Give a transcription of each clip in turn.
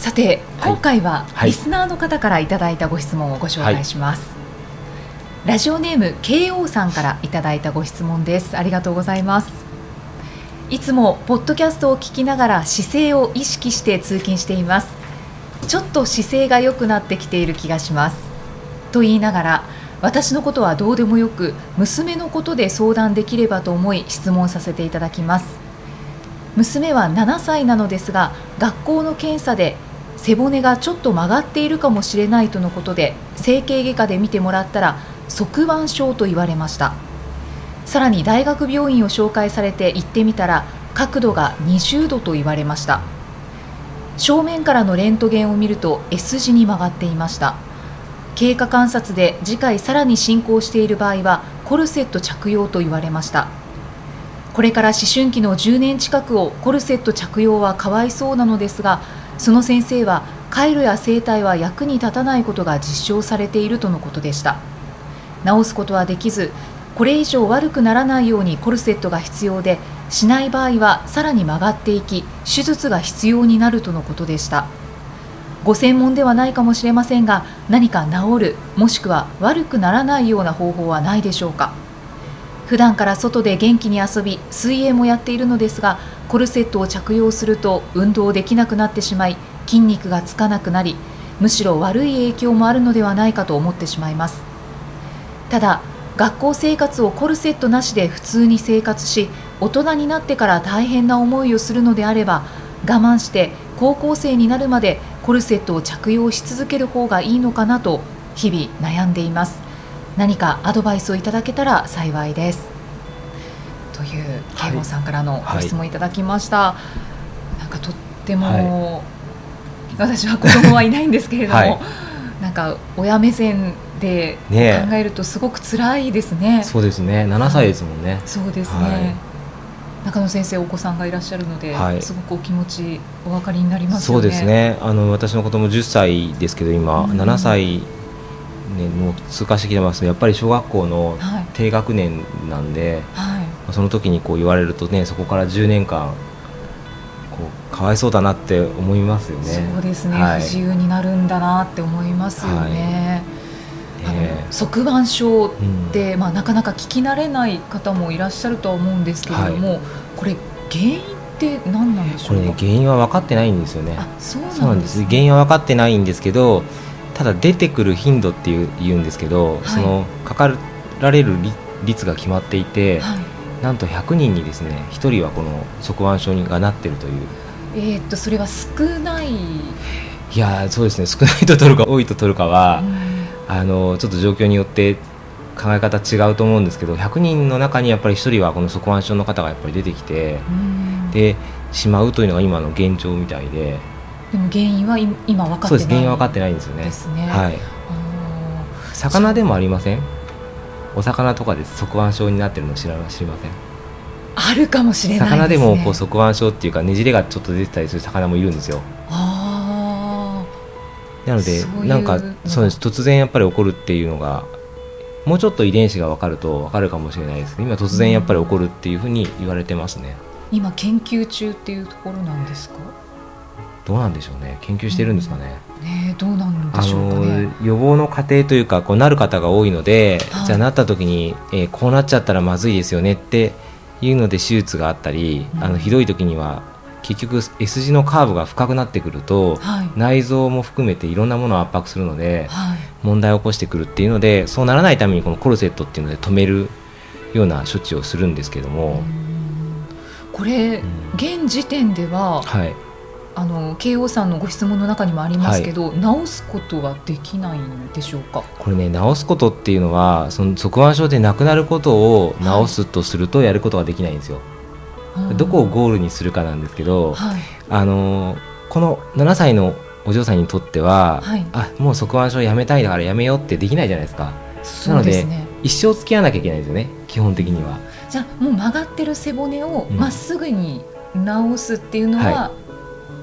さて今回はリスナーの方からいただいたご質問をご紹介します、はい、ラジオネーム KO さんからいただいたご質問です。ありがとうございます。いつもポッドキャストを聞きながら姿勢を意識して通勤しています。ちょっと姿勢が良くなってきている気がします。と言いながら私のことはどうでもよく娘のことで相談できればと思い質問させていただきます。娘は7歳なのですが学校の検査で背骨がちょっと曲がっているかもしれないとのことで整形外科で見てもらったら側弯症と言われました。さらに大学病院を紹介されて行ってみたら角度が20度と言われました。正面からのレントゲンを見ると S 字に曲がっていました。経過観察で次回さらに進行している場合はコルセット着用と言われました。これから思春期の10年近くをコルセット着用はかわいそうなのですがその先生は回路や生態は役に立たないことが実証されているとのことでした。治すことはできずこれ以上悪くならないようにコルセットが必要でしない場合はさらに曲がっていき手術が必要になるとのことでした。ご専門ではないかもしれませんが何か治るもしくは悪くならないような方法はないでしょうか？普段から外で元気に遊び水泳もやっているのですがコルセットを着用すると運動できなくなってしまい筋肉がつかなくなりむしろ悪い影響もあるのではないかと思ってしまいます。ただ学校生活をコルセットなしで普通に生活し大人になってから大変な思いをするのであれば我慢して高校生になるまでコルセットを着用し続ける方がいいのかなと日々悩んでいます。何かアドバイスをいただけたら幸いです。という慶吾さんからのご質問いただきました、はい、なんかとっても、はい、私は子供はいないんですけれども、はい、なんか親目線で考えるとすごく辛いですね、ね、そうですね。7歳ですもんね、そうですね、中野先生お子さんがいらっしゃるので、はい、すごくお気持ちお分かりになります、ね、そうですね。あの私の子供10歳ですけど今、うん、7歳ね、もう通過してきてます。やっぱり小学校の低学年なんで、はい。その時にこう言われるとねそこから10年間こうかわいそうだなって思いますよね。そうですね、はい、不自由になるんだなって思いますよね。はい、あの側弯症って、うん、まあ、なかなか聞き慣れない方もいらっしゃるとは思うんですけれども、はい、これ原因って何なんでしょうこれ、ね、原因は分かってないんですよね。そうなんです、ね、原因は分かってないんですけどただ出てくる頻度っていう言うんですけど、そのかかられる率が決まっていて、はい。なんと100人にですね1人はこの側腕症にがなってるという。えー、っとそれは少ない。いやそうですね。少ないと取るか多いと取るかは、あのちょっと状況によって考え方違うと思うんですけど100人の中にやっぱり1人はこの側腕症の方がやっぱり出てきて、でしまうというのが今の現状みたいででも原因は今分かってないそうです。原因は分かってないんですよね。ね。はい。魚でもありません？お魚とかで側腕症になってるの知ら知りません？あるかもしれない、ね、魚でもこう側腕症っていうかねじれがちょっと出てたりする魚もいるんですよ。あなのでなんかそうです。突然やっぱり起こるっていうのがもうちょっと遺伝子が分かると分かるかもしれないです今突然やっぱり起こるっていうふうに言われてますね、うん、今研究中っていうところなんですか？どうなんでしょうね。研究してるんですかね、うん、ねどうなんでしょうか、ね、予防の過程というかこうなる方が多いので、はい、じゃあなった時に、えー、こうなっちゃったらまずいですよねっていうので手術があったり、うん、あのひどい時には結局 S 字のカーブが深くなってくると、はい、内臓も含めていろんなものを圧迫するので、はい、問題を起こしてくるっていうのでそうならないためにこのコルセットっていうので止めるような処置をするんですけども。これ、現時点では、はい、あの慶応さんのご質問の中にもありますけど、はい、治すことはできないんでしょうか？これね治すことっていうのはその側腕症でなくなることを治すとするとやることができないんですよ。はい、どこをゴールにするかなんですけど、はい、あのこの7歳のお嬢さんにとっては、はい。あもう側腕症やめたいだからやめようってできないじゃないですか。そうですね。一生付き合わなきゃいけないんですよね基本的には。じゃあもう曲がってる背骨をうん。まっすぐに直すっていうのは、は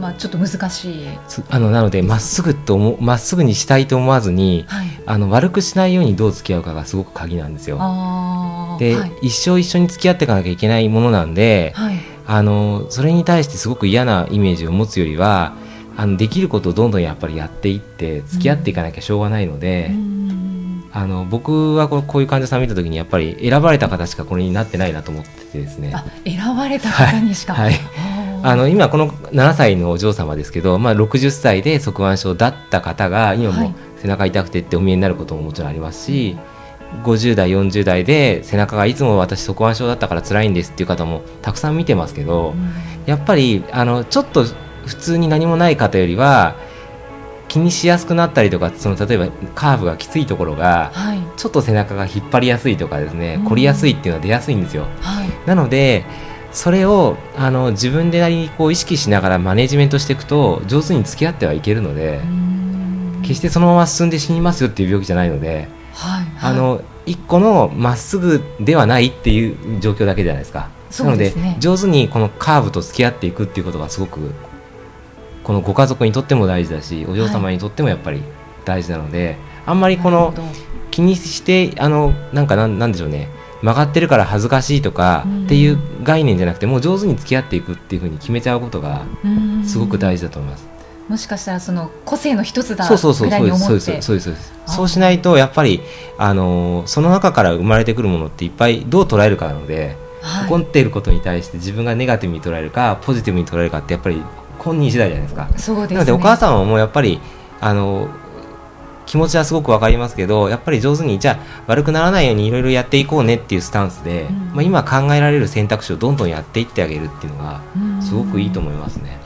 まあちょっと難しい。つあのなのでまっすぐとまっすぐにしたいと思わずにはい。あの悪くしないようにどう付き合うかがすごく鍵なんですよ。で、はい。一生一緒に付き合っていかなきゃいけないものなんではい。あのそれに対してすごく嫌なイメージを持つよりはあのできることをどんどんやっぱりやっていって付き合っていかなきゃしょうがないので、うんあの僕はこうこういう患者さん見た時にやっぱり選ばれた方しかこれになってないなと思っててですねあ、選ばれた方にしか。はいあーあの今この7歳のお嬢様ですけど、まあ、60歳で側腕症だった方が今はいも背中痛くてってお見えになることももちろんありますし、50代40代で背中がいつも私側腕症だったから辛いんですっていう方もたくさん見てますけど、うんやっぱりあのちょっと普通に何もない方よりは気にしやすくなったりとかその例えばカーブがきついところがはい。ちょっと背中が引っ張りやすいとかですねうん凝りやすいっていうのは出やすいんですよ。はい。なのでそれをあの自分でなりにこう意識しながらマネジメントしていくと上手に付き合ってはいけるのでうん。決してそのまま進んで死にますよっていう病気じゃないのではい。あの一個のまっすぐではないっていう状況だけじゃないですか。すね。なので上手にこのカーブと付き合っていくっていうことがすごくこのご家族にとっても大事だしお嬢様にとってもやっぱり大事なので、あんまりこの気にしてあのなんかなんなんでしょうね曲がってるから恥ずかしいとかうん。っていう概念じゃなくてもう上手に付き合っていくっていうふうに決めちゃうことがうん。すごく大事だと思います。もしかしたらその個性の一つだそうそうそうぐらいに思って。そうしないとやっぱりあのーその中から生まれてくるものっていっぱいどう捉えるかなので、はい。起こっていることに対して自分がネガティブに捉えるかポジティブに捉えるかってやっぱり本人次第じゃないですか。そうですね。なのでお母さんはもうやっぱりあの気持ちはすごくわかりますけどやっぱり上手にじゃあ悪くならないようにいろいろやっていこうねっていうスタンスで、うんまあ、今考えられる選択肢をどんどんやっていってあげるっていうのがうんすごくいいと思いますね。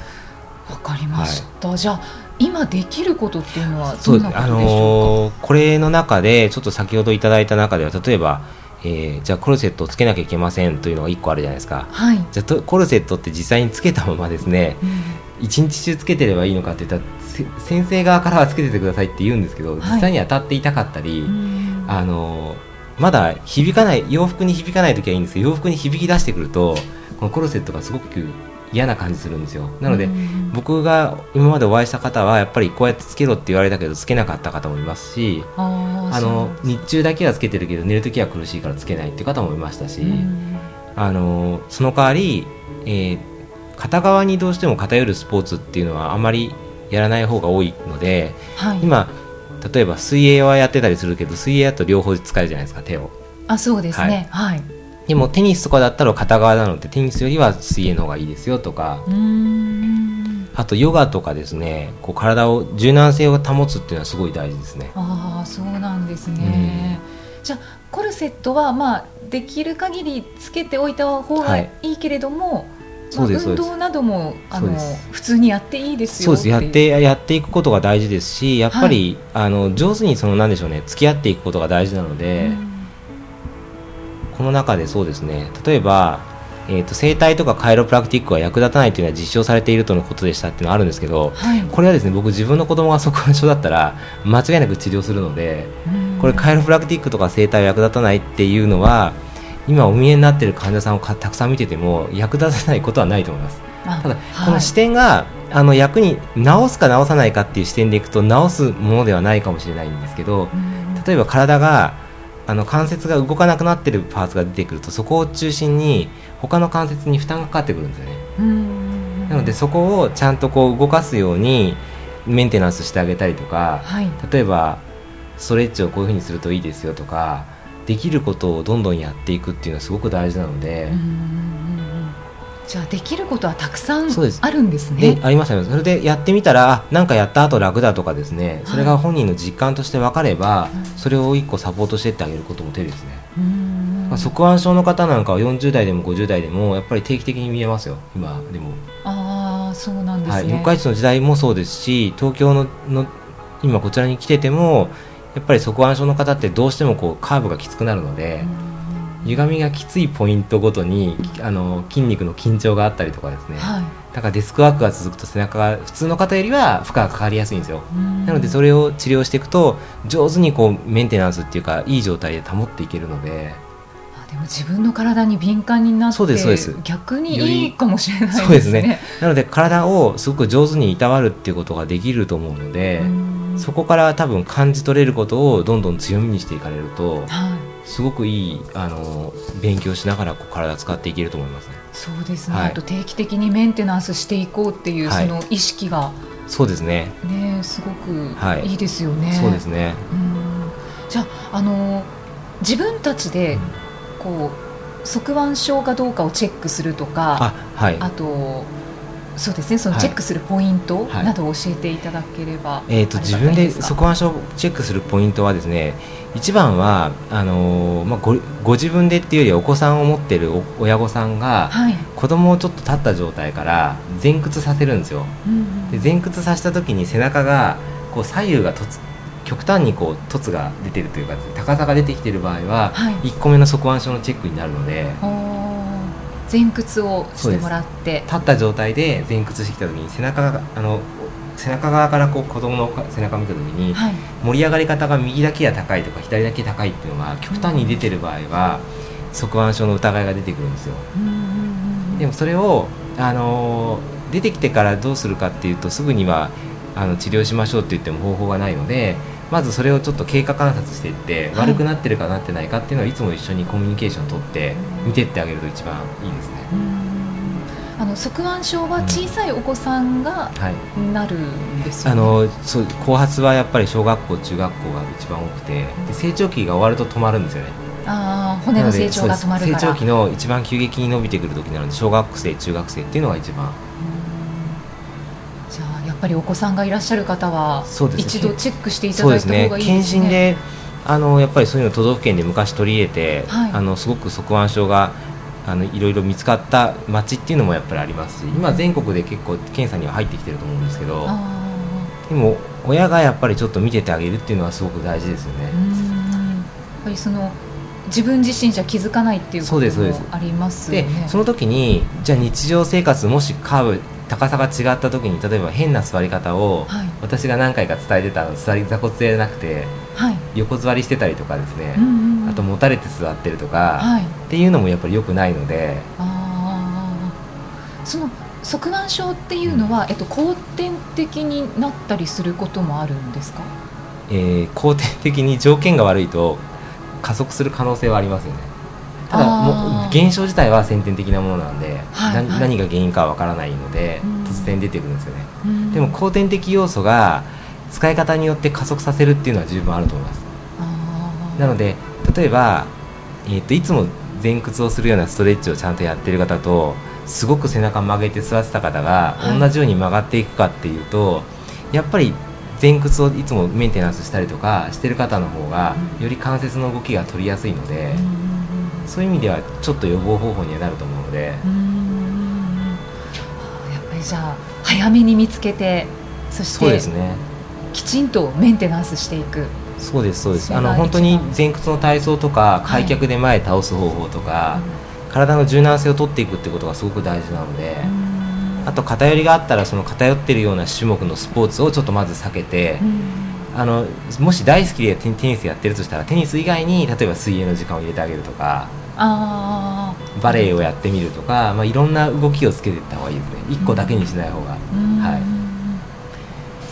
わかりました。じゃあ今できることっていうのはどんなことでしょのーこれの中でちょっと先ほどいただいた中では例えば、えーじゃあコルセットをつけなきゃいけませんというのが1個あるじゃないですかうか。はい。じゃあとコルセットって実際につけたままですねうん一日中つけてればいいのかって言ったらせ先生側からはつけててくださいって言うんですけど、い。実際に当たって痛かったり、うん。あのまだ響かない洋服に響かない時はいいんですけど洋服に響き出してくるとこのコルセットがすごく嫌な感じするんですよ。なので、うん。僕が今までお会いした方はやっぱりこうやってつけろって言われたけどつけなかった方もいますしあの日中だけはつけてるけど寝る時は苦しいからつけないっていう方もいましたし、うん。あのその代わり、えー片側にどうしても偏るスポーツっていうのはあまりやらない方が多いのではい。今例えば水泳はやってたりするけど水泳だと両方使えるじゃないですか手をあそうですね。はい。でもテニスとかだったら片側なのでテニスよりは水泳の方がいいですよとかうーん。あとヨガとかですねこう体を柔軟性を保つっていうのはすごい大事ですねああそうなんですね。じゃあコルセットはまあできる限りつけておいた方がはいいいけれども、そうですそうですまあ運動などもあの普通にやっていいですよそうです。やってやっていくことが大事ですしやっぱり、あの上手にそのなんでしょうね付き合っていくことが大事なので、うん。この中でそうですね例えば、えー、と整体とかカイロプラクティックは役立たないというのは実証されているとのことでしたっていうのはあるんですけどはい。これはですね僕自分の子供が側腕症だったら間違いなく治療するのでうん。これカイロプラクティックとか整体は役立たないっていうのは今お見えになっている患者さんをかたくさん見てても役立たないことはないと思います。あただ、はい。この視点があの役に治すか治さないかっていう視点でいくと治すものではないかもしれないんですけどうん。例えば体があの関節が動かなくなってるパーツが出てくるとそこを中心に他の関節に負担がかかってくるんですよね。うん。なのでそこをちゃんとこう動かすようにメンテナンスしてあげたりとかはい。例えばストレッチをこういうふうにするといいですよとかできることをどんどんやっていくっていうのはすごく大事なので、じゃあできることはたくさんあるんですでね。ありましたよそれでやってみたらあなんかやった後楽だとかですねそれが本人の実感として分かれば、うんそれを一個サポートしていってあげることも手ですね、うんまあ、側腕症の方なんかは40代でも50代でもやっぱり定期的に見えますよ。今でも、ああそうなんですはい、ね。四日市の時代もそうですし東京のの今こちらに来ててもやっぱり側腕症の方ってどうしてもこうカーブがきつくなるので、歪みがきついポイントごとにあの筋肉の緊張があったりとかですね、はい、だからデスクワークが続くと背中が普通の方よりは負荷がかかりやすいんですよ。なのでそれを治療していくと上手にこうメンテナンスっていうかいい状態で保っていけるので。でも自分の体に敏感になってそうですそうです。逆にいいかもしれないですね。そうですね。なので体をすごく上手にいたわるっていうことができると思うのでそこから多分感じ取れることをどんどん強みにしていかれると、はい、すごくいいあの勉強しながらこう体使っていけると思いますね。そうですね、はい、あと定期的にメンテナンスしていこうっていう、その意識が、そうですね。ねすごくい。いですよね。そうですね。うん。じゃあの自分たちで、こう側腕症かどうかをチェックするとかあ,、はい、あとそうですね。そのチェックするポイントなどを教えていただければ、はい、えーと、自分で側腕症をチェックするポイントはですね一番はあのー、まあ、ごご自分でっていうよりお子さんを持ってる親御さんが、はい、子供をちょっと立った状態から前屈させるんですよ。うんうん、で前屈させた時に背中がこう左右がとつ極端にこう凸が出てるというか高さが出てきている場合は、はい、1個目の側腕症のチェックになるので前屈をしてもらって。立った状態で前屈してきた時に背中があの背中側からこう子供の背中を見た時に、はい、盛り上がり方が右だけが高いとか左だけ高いっていうのが極端に出てる場合は、側腕症の疑いが出てくるんですよ。でもそれをあの出てきてからどうするかっていうとすぐにはあの治療しましょうって言っても方法がないのでまずそれをちょっと経過観察していって、はい、悪くなってるかなってないかっていうのをいつも一緒にコミュニケーションを取って見てってあげると一番いいですね。あの側腕症は小さいお子さんがなるんですよ、ね。うんはい、あのそう後発はやっぱり小学校中学校が一番多くてで成長期が終わると止まるんですよね。あ骨の成長が止まる成長期の一番急激に伸びてくる時なので小学生中学生っていうのが一番ぱりお子さんがいらっしゃる方は、一度チェックしていただいた方がいいですね。検診であのやっぱりそういうの都道府県で昔取り入れて、はい、あのすごく側腕症があのいろいろ見つかった町っていうのもやっぱりありますし今全国で結構検査には入ってきてると思うんですけどでも親がやっぱりちょっと見ててあげるっていうのはすごく大事ですよね。やっぱりその自分自身じゃ気づかないっていうこともありますよね。その時にじゃあ日常生活もしカーブ高さが違った時に例えば変な座り方を、はい、私が何回か伝えてた座り座骨でなくて、はい、横座りしてたりとかですね、うんうんうん、あと持たれて座ってるとか、はい、っていうのもやっぱりよくないので。その側腕症っていうのは、うん、えっと、後天的になったりすることもあるんですか、えー、後天的に条件が悪いと加速する可能性はありますよねただもう現象自体は先天的なものなんで、はいはい、何が原因かはわからないので、突然出てくるんですよね、でも後天的要素が使い方によって加速させるっていうのは十分あると思います。なので例えば、えーと、いつも前屈をするようなストレッチをちゃんとやってる方とすごく背中曲げて座ってた方が同じように曲がっていくかっていうと、はい、やっぱり前屈をいつもメンテナンスしたりとかしてる方の方がより関節の動きが取りやすいので、そういう意味ではちょっと予防方法にはなると思うので。やっぱりじゃあ早めに見つけてそしてそうですね。きちんとメンテナンスしていく。そうですそうです。あの本当に前屈の体操とか開脚で前倒す方法とか、はい、体の柔軟性を取っていくってことがすごく大事なのであと偏りがあったらその偏っているような種目のスポーツをちょっとまず避けてあのもし大好きでテニスやってるとしたらテニス以外に例えば水泳の時間を入れてあげるとかあバレエをやってみるとか、まあ、いろんな動きをつけていった方がいいですね。一個だけにしない方が、はい、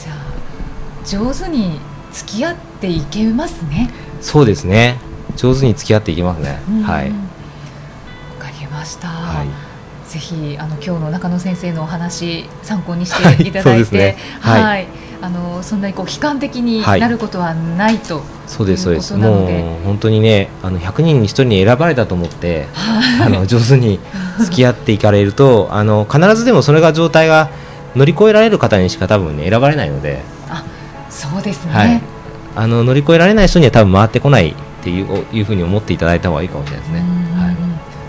じゃあ上手に付き合っていけますね。そうですね。上手に付き合っていけますね。はい。わかりました、はい。ぜひあの今日の中野先生のお話参考にしていただいて、はい、はい、あのそんなにこう悲観的になることはないと、はい、そうですそうです。もう本当にねあの100人に1人に選ばれたと思って、はい、あの上手に付き合っていかれるとあの必ずでもそれが状態が乗り越えられる方にしか多分ね選ばれないので。あそうですね、はい、あの乗り越えられない人には多分回ってこないっていういうふうに思っていただいた方がいいかもしれないですね。はい、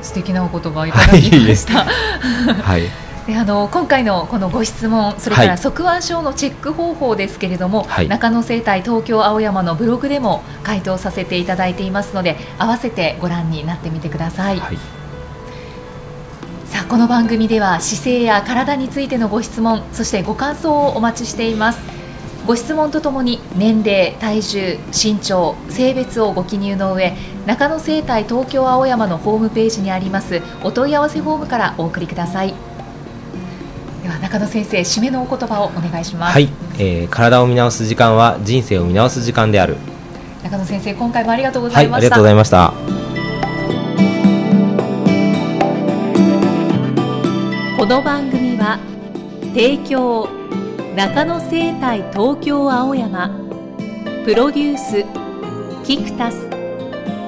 素敵なお言葉いただきました。はいであの今回のこのご質問それから側腕症のチェック方法ですけれども、はい、中野生態東京青山のブログでも回答させていただいていますので合わせてご覧になってみてください、はい、さあこの番組では姿勢や体についてのご質問そしてご感想をお待ちしています。ご質問とともに年齢、体重、身長、性別をご記入の上中野生態東京青山のホームページにありますお問い合わせフォームからお送りくださいでは中野先生締めのお言葉をお願いします。はい、えー、体を見直す時間は人生を見直す時間である。中野先生今回もありがとうございました、はい、ありがとうございました。この番組は提供中野生態東京青山プロデュースキクタス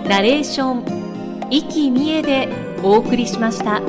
ナレーション生きみえでお送りしました。